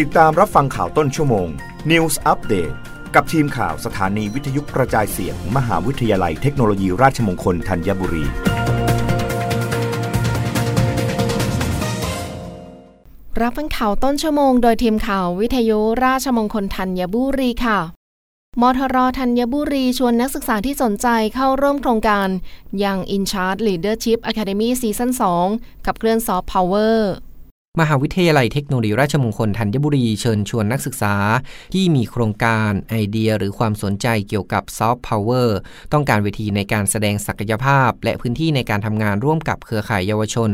ติดตามรับฟังข่าวต้นชั่วโมง News Update กับทีมข่าวสถานีวิทยุกระจายเสียงมมหาวิทยาลัยเทคโนโลยีราชมงคลธัญบุรี รับฟังข่าวต้นชั่วโมงโดยทีมข่าววิทยุราชมงคลธัญบุรีค่ะ มทรธัญบุรีชวนนักศึกษาที่สนใจเข้าร่วมโครงการยัง In Charge Leadership Academy Season ขับเคลื่อนซอฟต์พาวเวอร์ มหาวิทยาลัยเทคโนโลยีราชมงคลธัญบุรีเชิญชวนนักศึกษา ที่มีโครงการไอเดียหรือความสนใจเกี่ยวกับซอฟต์พาวเวอร์ต้องการเวทีในการแสดงศักยภาพ และพื้นที่ในการทำงานร่วมกับเครือข่ายเยาวชน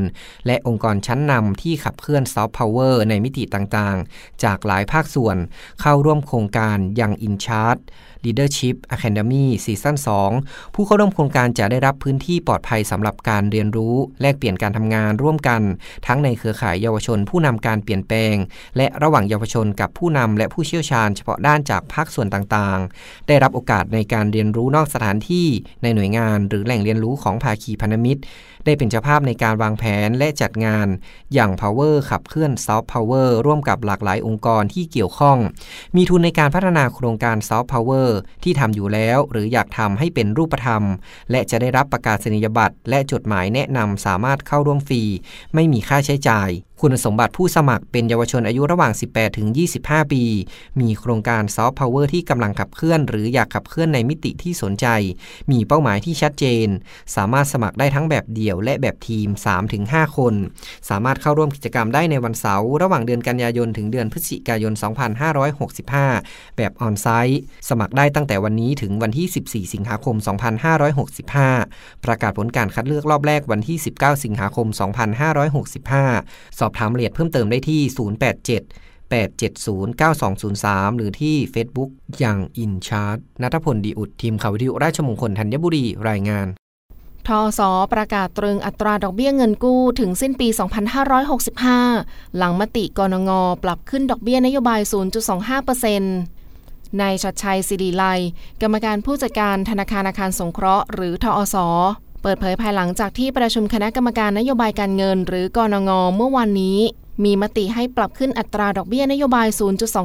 และองค์กรชั้นนำที่ขับเคลื่อนซอฟต์พาวเวอร์ในมิติต่างๆ จากหลายภาคส่วน เข้าร่วมโครงการยังอินชาร์ต Leadership Academy ซีซั่น2 ผู้เข้าร่วมโครงการจะได้รับพื้นที่ปลอดภัยสำหรับการเรียนรู้ แลกเปลี่ยนการทำงานร่วมกัน ทั้งในเครือข่ายเยาวชนผู้นำการเปลี่ยนแปลง และระหว่างเยาวชนกับผู้นำและผู้เชี่ยวชาญเฉพาะด้านจากภาคส่วนต่างๆ ได้รับโอกาสในการเรียนรู้นอกสถานที่ในหน่วยงาน หรือแหล่งเรียนรู้ของภาคีพันธมิตร ได้เป็นเจ้าภาพในการวางแผนและจัดงาน อย่าง Power ขับเคลื่อน Soft Power ร่วมกับหลากหลายองค์กรที่เกี่ยวข้อง มีทุนในการพัฒนาโครงการ Soft Power ที่ทำอยู่แล้ว หรืออยากทำให้เป็นรูปธรรม และจะได้รับประกาศนียบัตรและจดหมายแนะนำสามารถเข้าร่วมฟรี ไม่มีค่าใช้จ่าย คุณสมบัติผู้สมัครเป็นเยาวชนอายุระหว่าง 18 ถึง 25 ปี มีโครงการซอฟต์พาวเวอร์ที่กำลังขับเคลื่อน หรืออยากขับเคลื่อนในมิติที่สนใจ มีเป้าหมายที่ชัดเจน สามารถสมัครได้ทั้งแบบเดี่ยวและแบบทีม 3-5 คน สามารถเข้าร่วมกิจกรรมได้ในวันเสาร์ระหว่างเดือนกันยายนถึงเดือนพฤศจิกายน 2565 แบบออนไซต์สมัครได้ตั้งแต่วันนี้ถึงวันที่ 14 สิงหาคม 2565 ประกาศผลการคัดเลือกรอบแรกวันที่ 19 สิงหาคม 2565อบถามรายละเอียดเพิ่มเติมได้ที่ 087 870 9203 หรือที่ Facebook อย่างอินชาร์ตนัทพลดีอุดทีมข่าววิทยุราชมงคลธัญบุรีรายงานทอสอประกาศตรึงอัตราดอกเบี้ยเงินกู้ถึงสิ้นปี 2565 หลังมติกรงงปรับขึ้นดอกเบี้ยนโยบาย 0.25%นายชัดชัยสิริไล กรรมการผู้จัดการธนาคารอาคารสงเคราะห์ หรือทอสอ เปิดเผยภายหลังจากที่ประชุมคณะกรรมการนโยบายการเงิน หรือกรนงเมื่อวานนี้ มีมติให้ปรับขึ้นอัตราดอกเบี้ยนโยบาย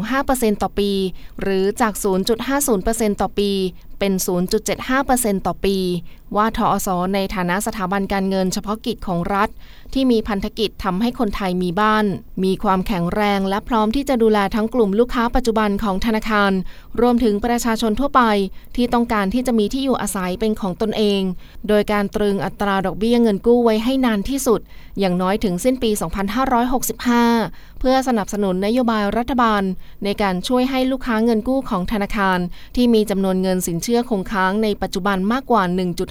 0.25%ต่อปี หรือจาก 0.50%ต่อปี เป็น 0.75%ต่อปี ว่าทอสอในฐานะสถาบันการเงินเฉพาะกิจของรัฐ ที่มีพันธกิจทำให้คนไทยมีบ้าน มีความแข็งแรงและพร้อมที่จะดูแลทั้งกลุ่มลูกค้าปัจจุบันของธนาคาร รวมถึงประชาชนทั่วไป ที่ต้องการที่จะมีที่อยู่อาศัยเป็นของตนเอง โดยการตรึงอัตราดอกเบี้ยเงินกู้ไว้ให้นานที่สุด อย่างน้อยถึงสิ้นปี 2565 พื่อสนับสนุนนโยบายรัฐบาล ในการช่วยให้ลูกค้าเงินกู้ของธนาคาร ที่มีจำนวนเงินสินเชื่อคงค้างในปัจจุบันมากกว่า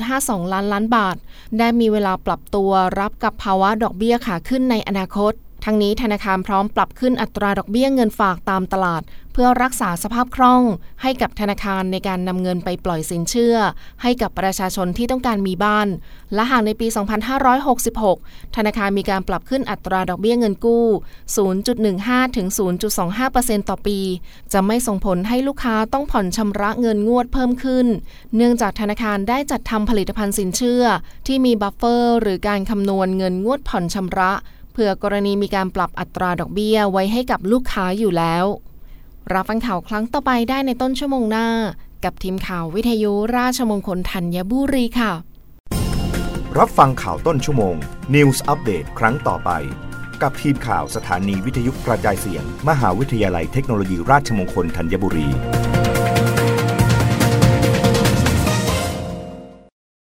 1.52 ล้านล้านบาท ได้มีเวลาปรับตัวรับกับภาวะดอกเบี้ยขาขึ้นในอนาคต ทั้งนี้ธนาคารพร้อมปรับขึ้นอัตราดอกเบี้ยเงินฝากตามตลาด เพื่อรักษาสภาพคล่องให้กับธนาคารในการนำเงินไปปล่อยสินเชื่อ ให้กับประชาชนที่ต้องการมีบ้าน และหากในปี 2566 ธนาคารมีการปรับขึ้นอัตราดอกเบี้ยเงินกู้ 0.15 ถึง 0.25%ต่อปี จะไม่ส่งผลให้ลูกค้าต้องผ่อนชำระเงินงวดเพิ่มขึ้น เนื่องจากธนาคารได้จัดทำผลิตภัณฑ์สินเชื่อ ที่มี buffer หรือการคำนวณเงินงวดผ่อนชำระ เผื่อกรณีมีการปรับอัตราดอกเบี้ยไว้ให้กับลูกค้าอยู่แล้ว รับฟังข่าวครั้งต่อไปได้ในต้นชั่วโมงหน้า กับทีมข่าววิทยุราชมงคลธัญบุรีค่ะ รับฟังข่าวต้นชั่วโมง News อัปเดตครั้งต่อไป กับทีมข่าวสถานีวิทยุกระจายเสียง มหาวิทยาลัยเทคโนโลยีราชมงคลธัญบุรี